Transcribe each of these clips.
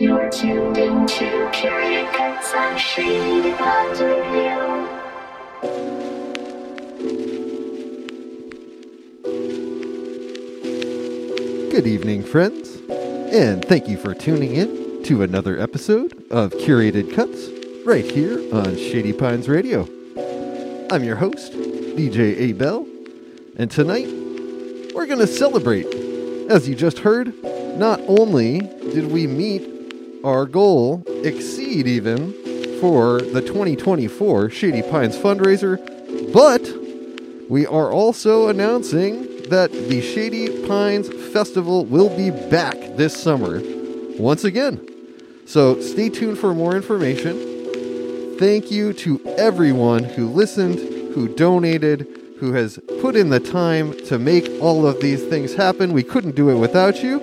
You're tuned Cuts Shady. Good evening, friends, and thank you for tuning in to another episode of Curated Cuts right here on Shady Pines Radio. I'm your host, DJ Abel, and tonight we're going to celebrate. As you just heard, not only did we meet our goal, exceed even, for the 2024 Shady Pines fundraiser, but we are also announcing that the Shady Pines Festival will be back this summer once again. So stay tuned for more information. Thank you to everyone who listened, who donated, who has put in the time to make all of these things happen. We couldn't do it without you.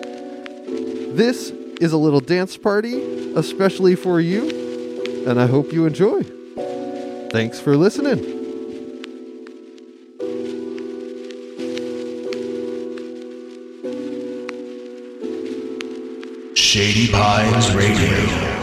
This is a little dance party, especially for you, and I hope you enjoy. Thanks for listening. Shady Pines Radio.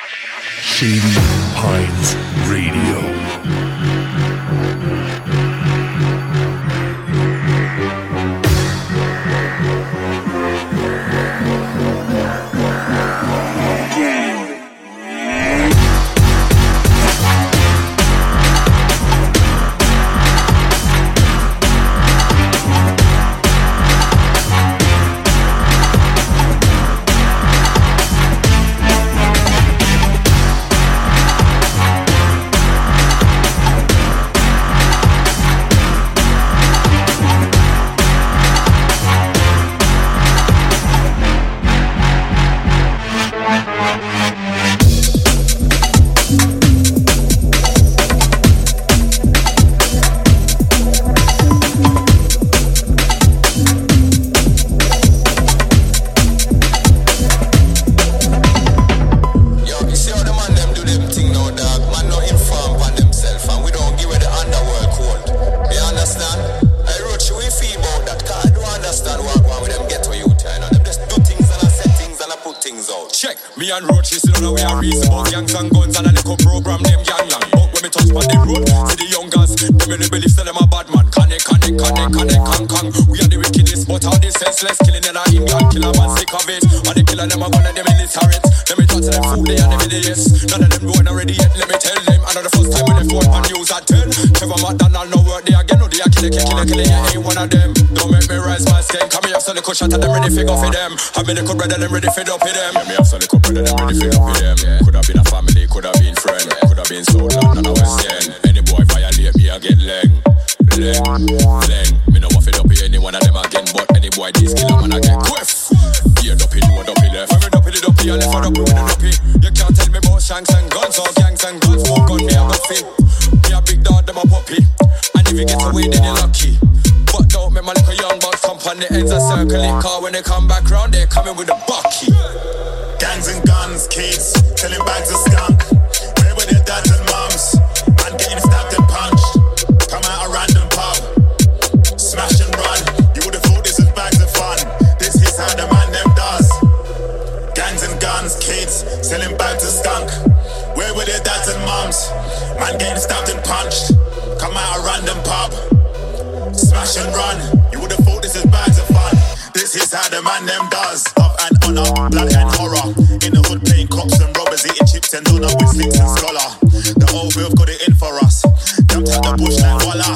Killer, killer, killer, shot at them ready for go for them. Have me little brother them ready for up with them. Yeah, me have so little brother them ready for up with them. Yeah. Could have been a family, could have been friend, could have been South London or West End. Any boy violate me, I get leg, leg, leg. Me no want to up with any one of them again, but any boy this kill man I get quiff. Yeah, dopey, no dopey left. When me dopey the dopey, I left for dopey with the dopey. You can't tell me about shanks and guns or gangs and guns. Smoke gun, me a buffy. Me a big dog, them a puppy. And if you get away, then you're lucky. On the ends and circle it. Car when they come back round, they're coming with a bucky. Gangs and guns, kids, selling bags of how the man them does. Love and honor, blood and horror. In the hood playing cops and robbers, eating chips and donut with slicks and scholar. The old have got it in for us. Jumped out the bush like Walla.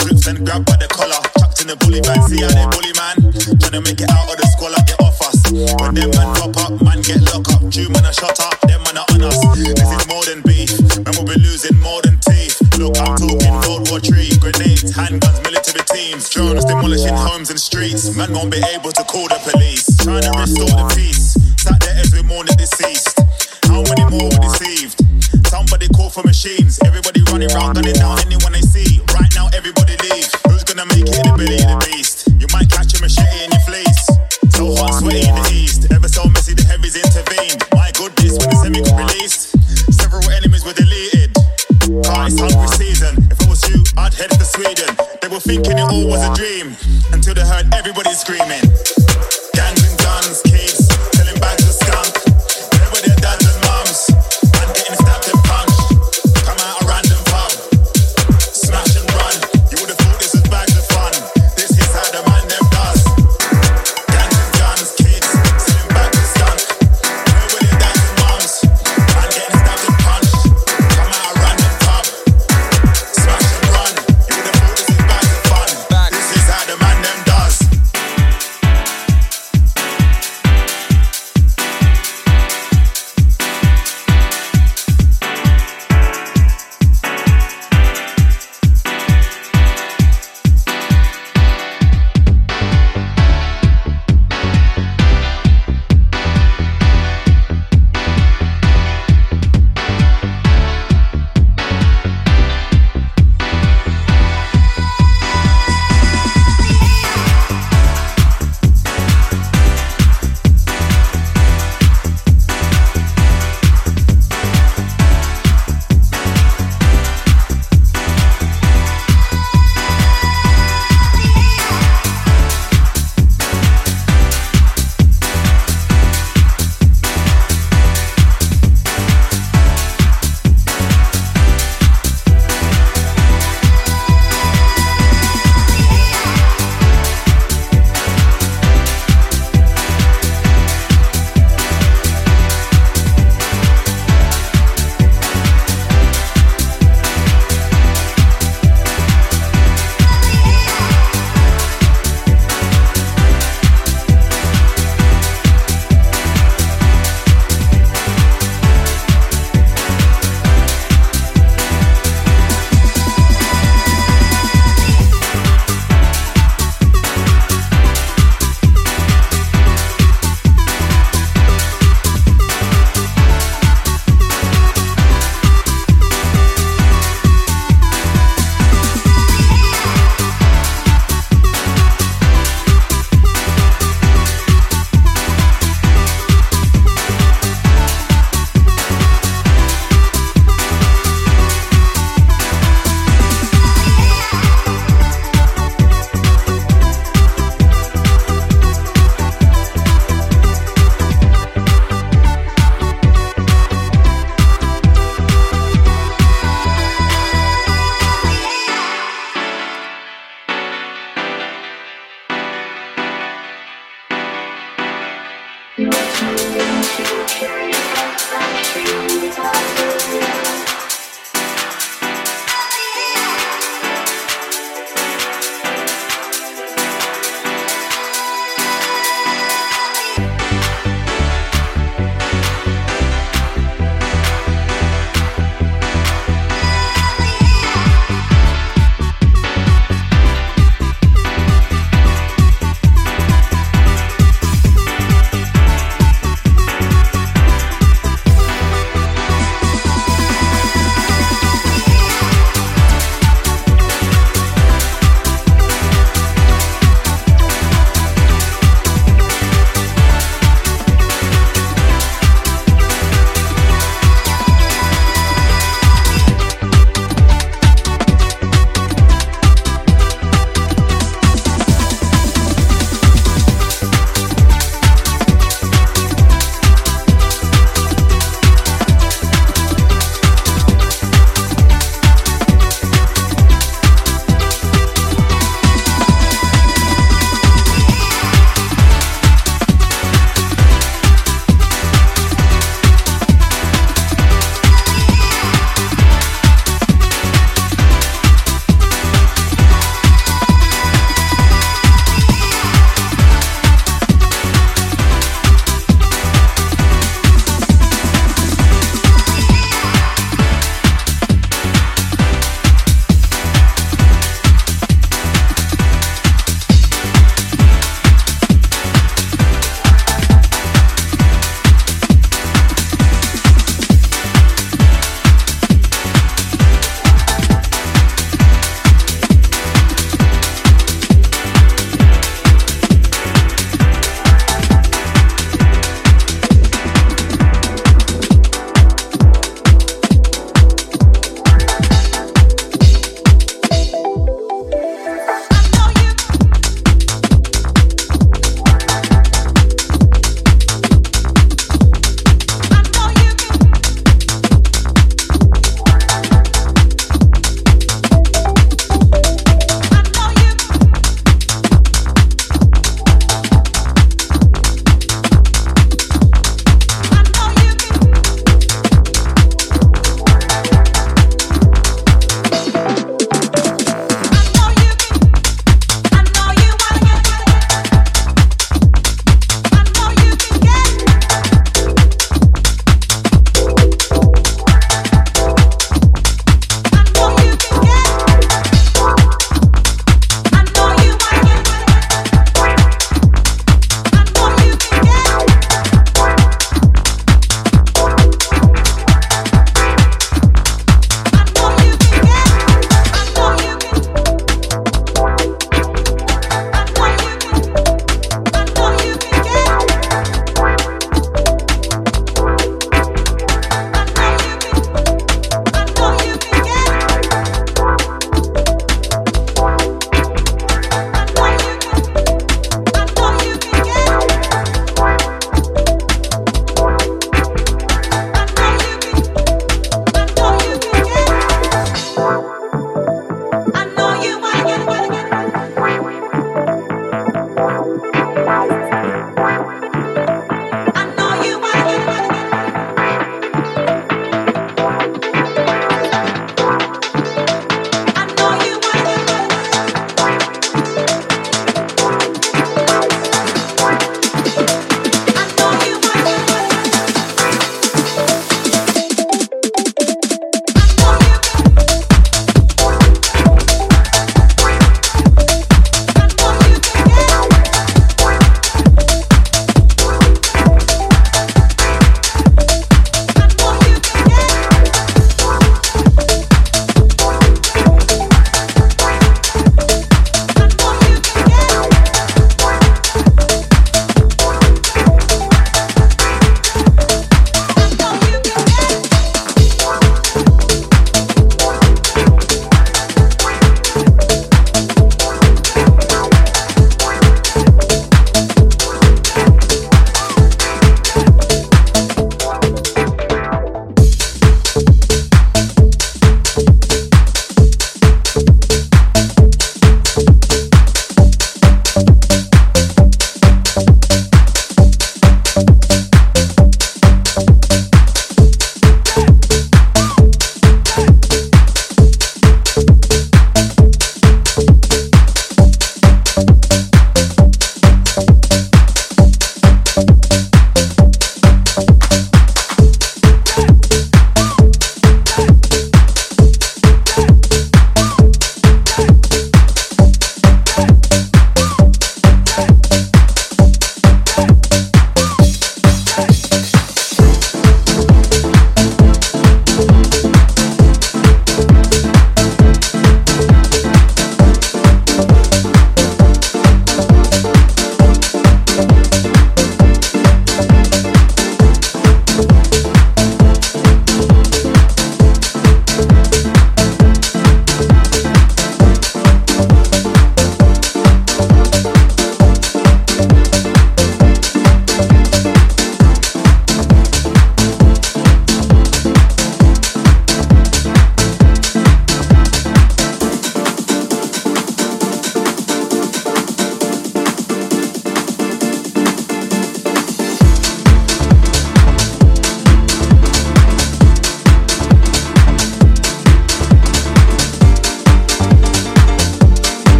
Grips and grabbed by the collar. Chucked in the bully bag, see how they bully man. Trying to make it out of the squalor, get off us. When them man pop up, man get locked up. Two man are shut up, them man are on us. This is more than beef. Man will be losing more than teeth. Look, I'm talking World War Three. Grenades, handguns, military teams. Drones demolishing homes Man won't be able to call the police. Trying to restore the peace. Sat there every morning deceased. How many more were deceived? Somebody call for machines. Everybody running around, gunning down anyone they see. Right now, everybody leave. Who's gonna make it in the belly of the beast? You might catch a machete in your fleece. So hot, sweaty in the east. Ever so messy, the heavies intervened. My goodness, when the semi got released, several enemies were deleted. Car it's hungry I'd head for Sweden. They were thinking it all was a dream until they heard everybody screaming.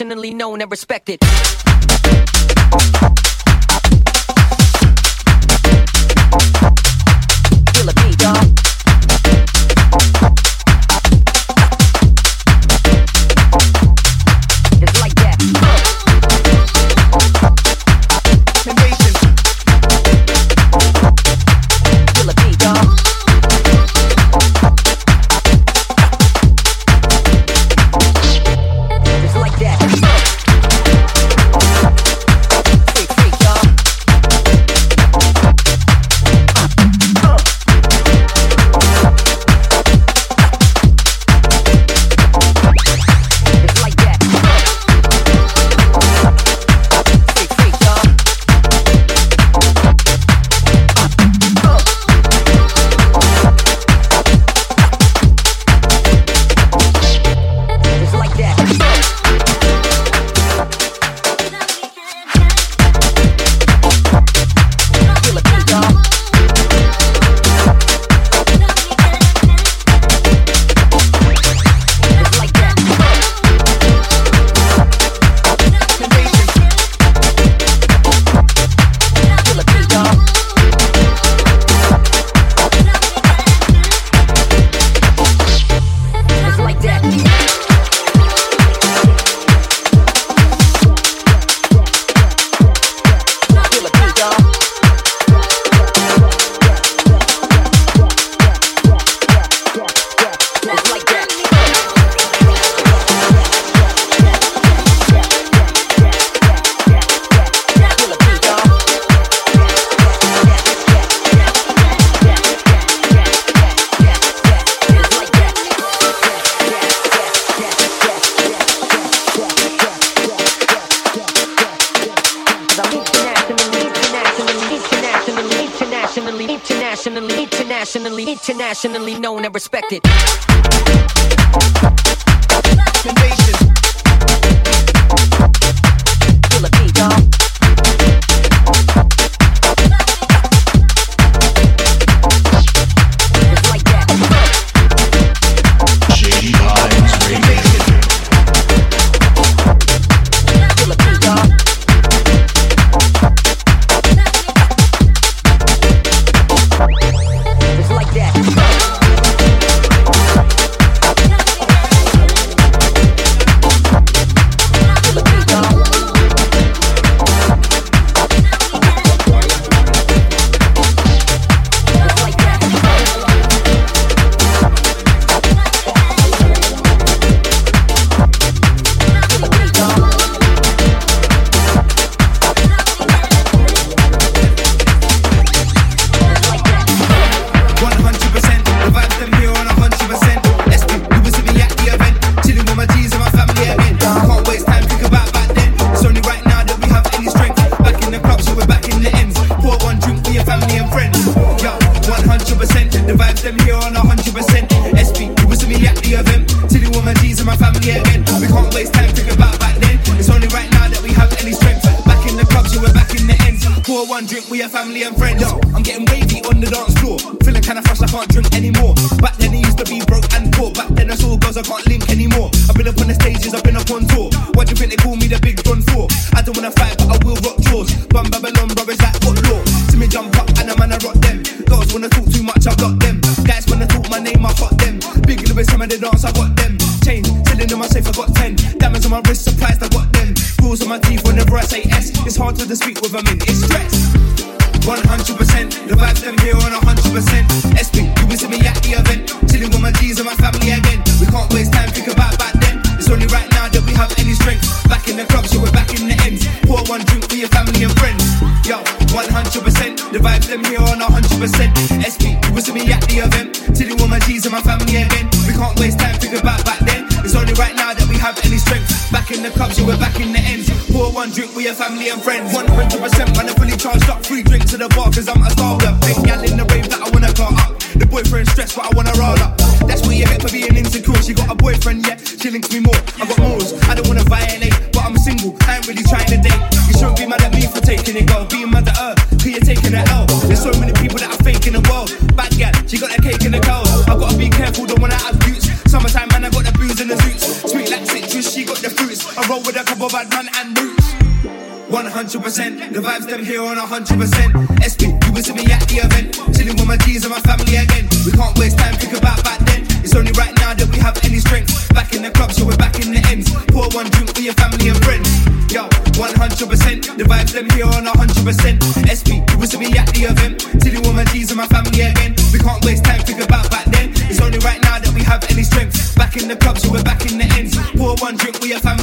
Internationally known and respected. The vibes them here on 100%. SP, you was with me at the event. Chilling with my G's and my family again. We can't waste time, think about back then. It's only right now that we have any strength. Back in the club, so we're back in the ends. Pour one drink for your family and friends. Yo, 100%, the vibes them here on 100%. SP, you was with me at the event. Chilling with my G's and my family again. We can't waste time, think about back then. It's only right now that we have any strength. Back in the club, so we're back in the ends. Pour one drink for your family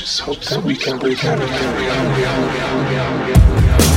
just hope that we can break out of here.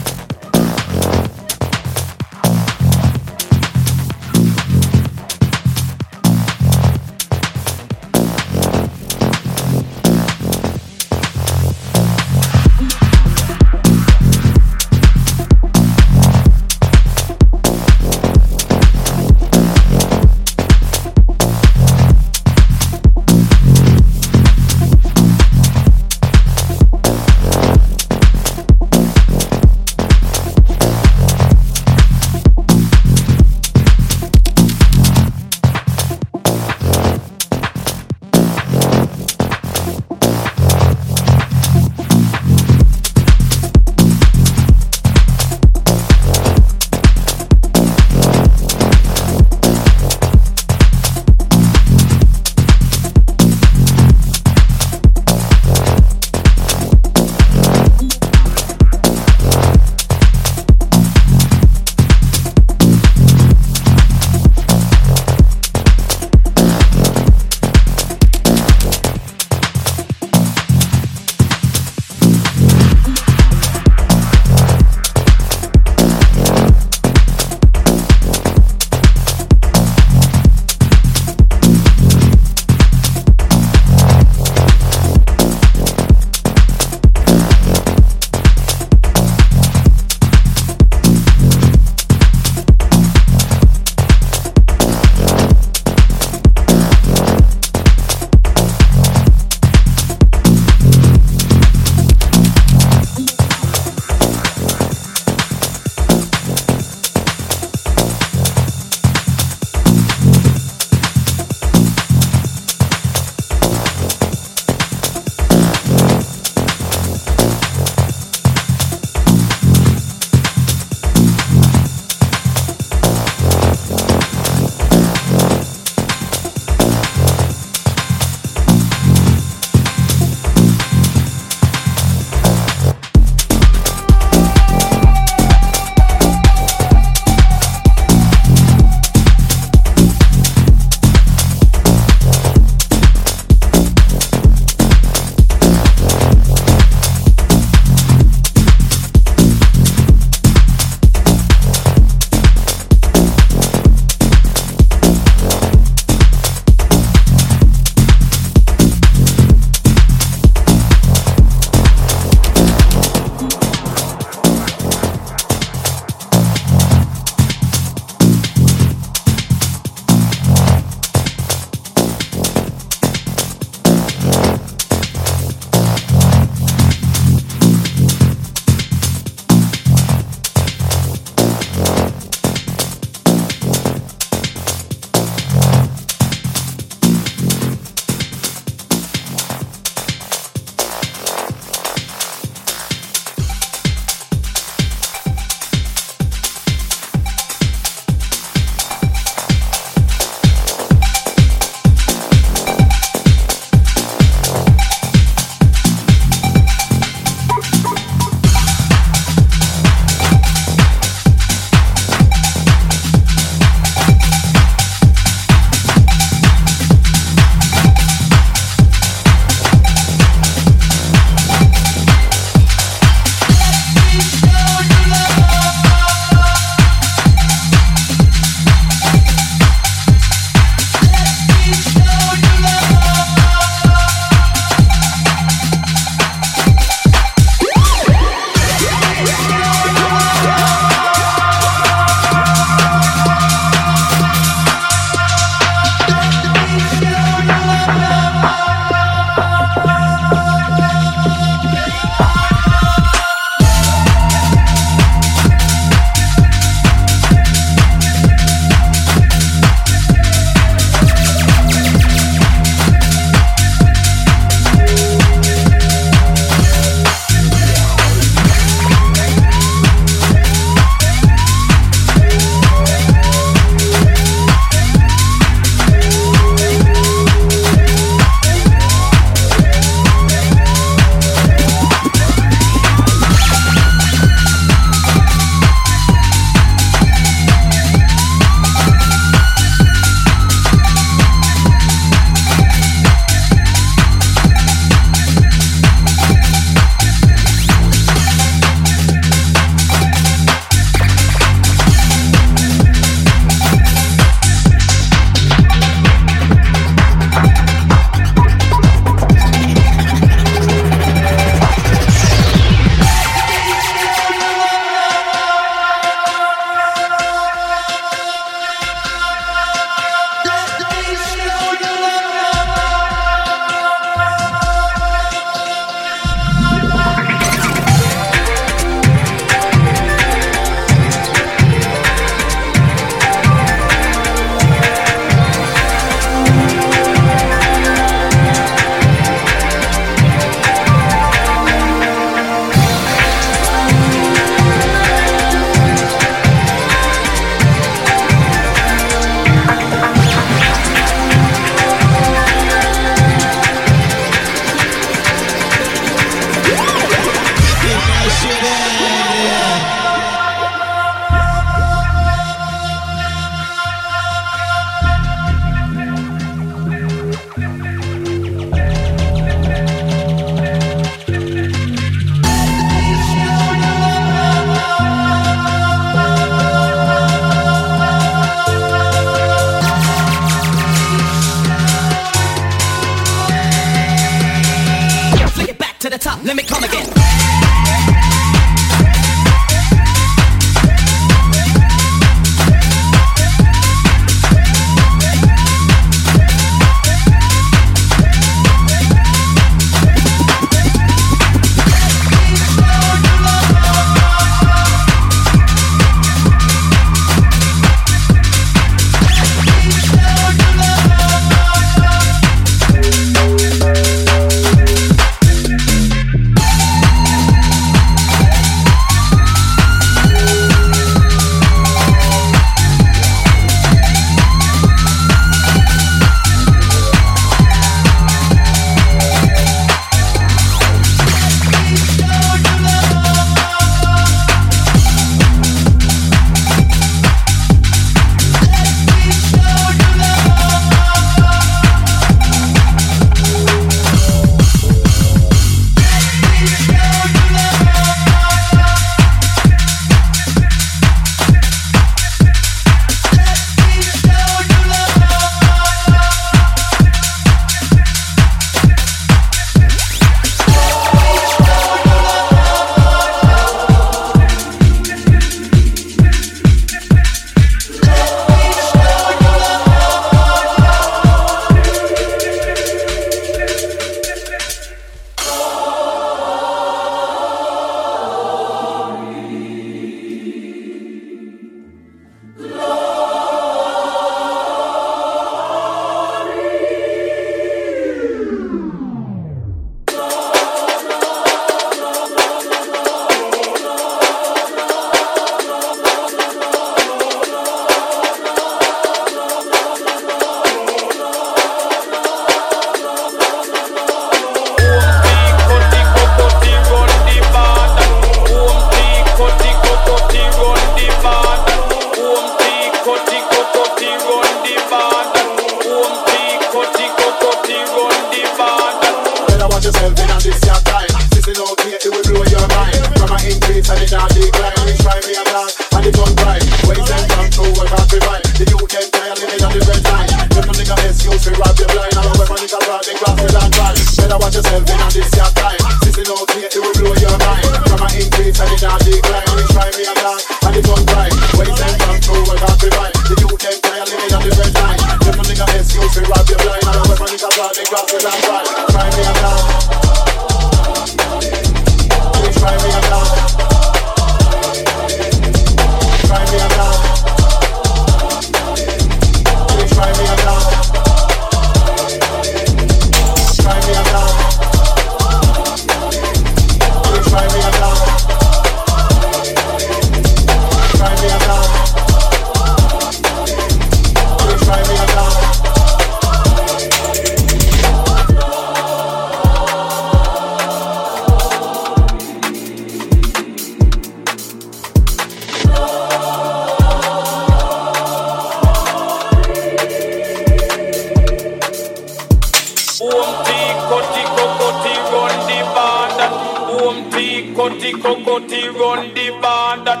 koti kokoti run the band that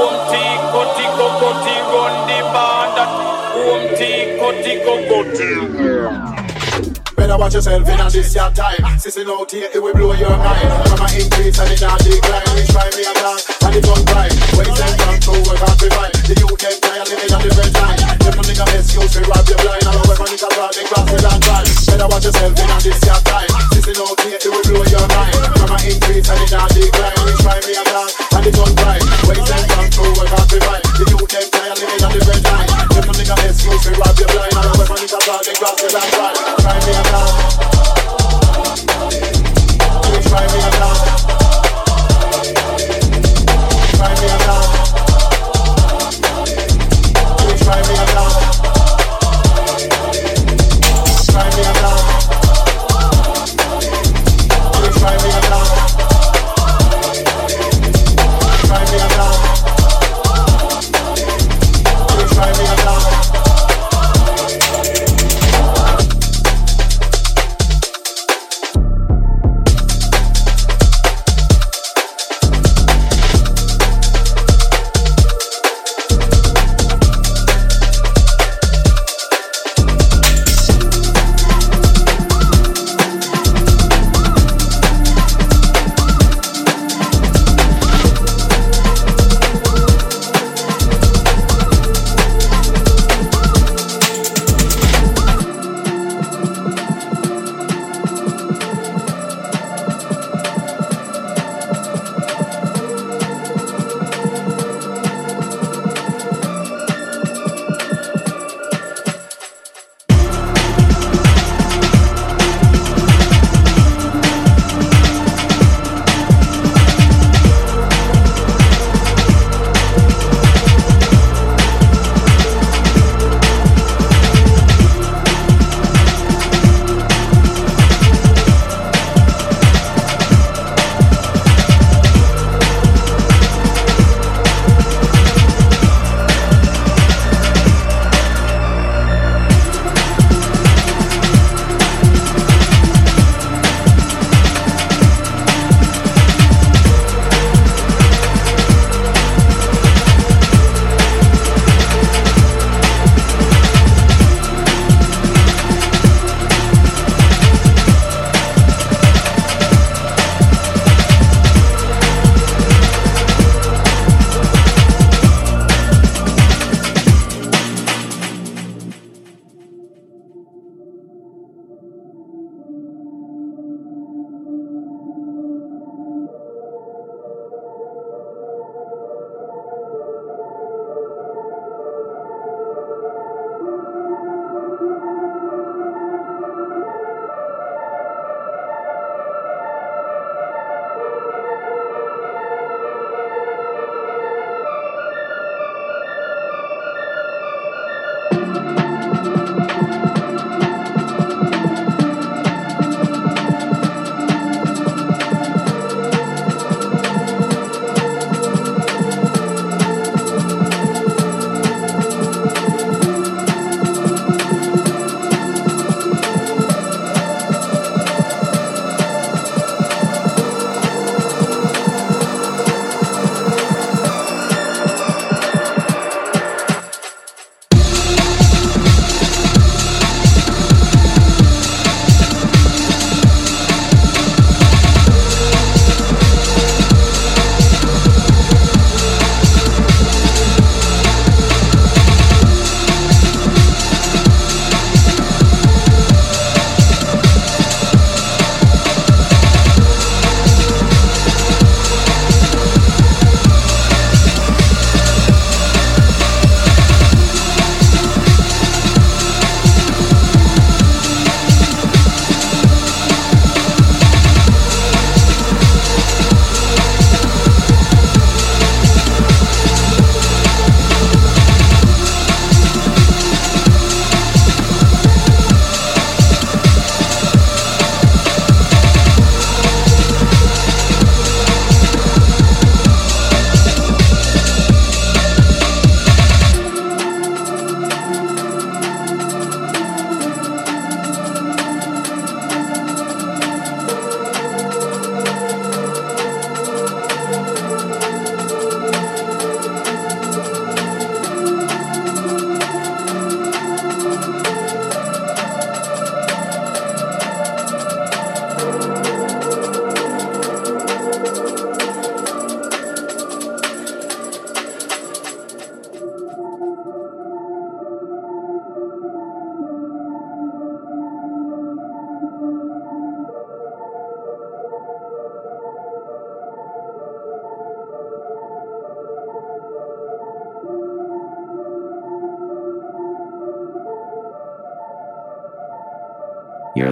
Omti koti kokoti run the band that Omti koti kokoti Better watch yourself in on this your time. Sissing out here, it will blow your mind. From a increase and it not decline. We try me a gang and it don't cry. When it's time come through, we can't provide. The youth them tired living on different time. Them no nigga excuse to rob your blind. And our weapon is a rock, they cross it and drive. Better watch yourself in on this your time. Sissing out here, it will blow your mind. From a increase and it not decline. We try me a gang and it don't cry. When it's time come through, we can't provide. The youth them tired living on different time no excuse, we rob your blind. I don't want to they cross, the grass, that's me a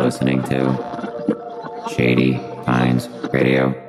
listening to Shady Pines Radio.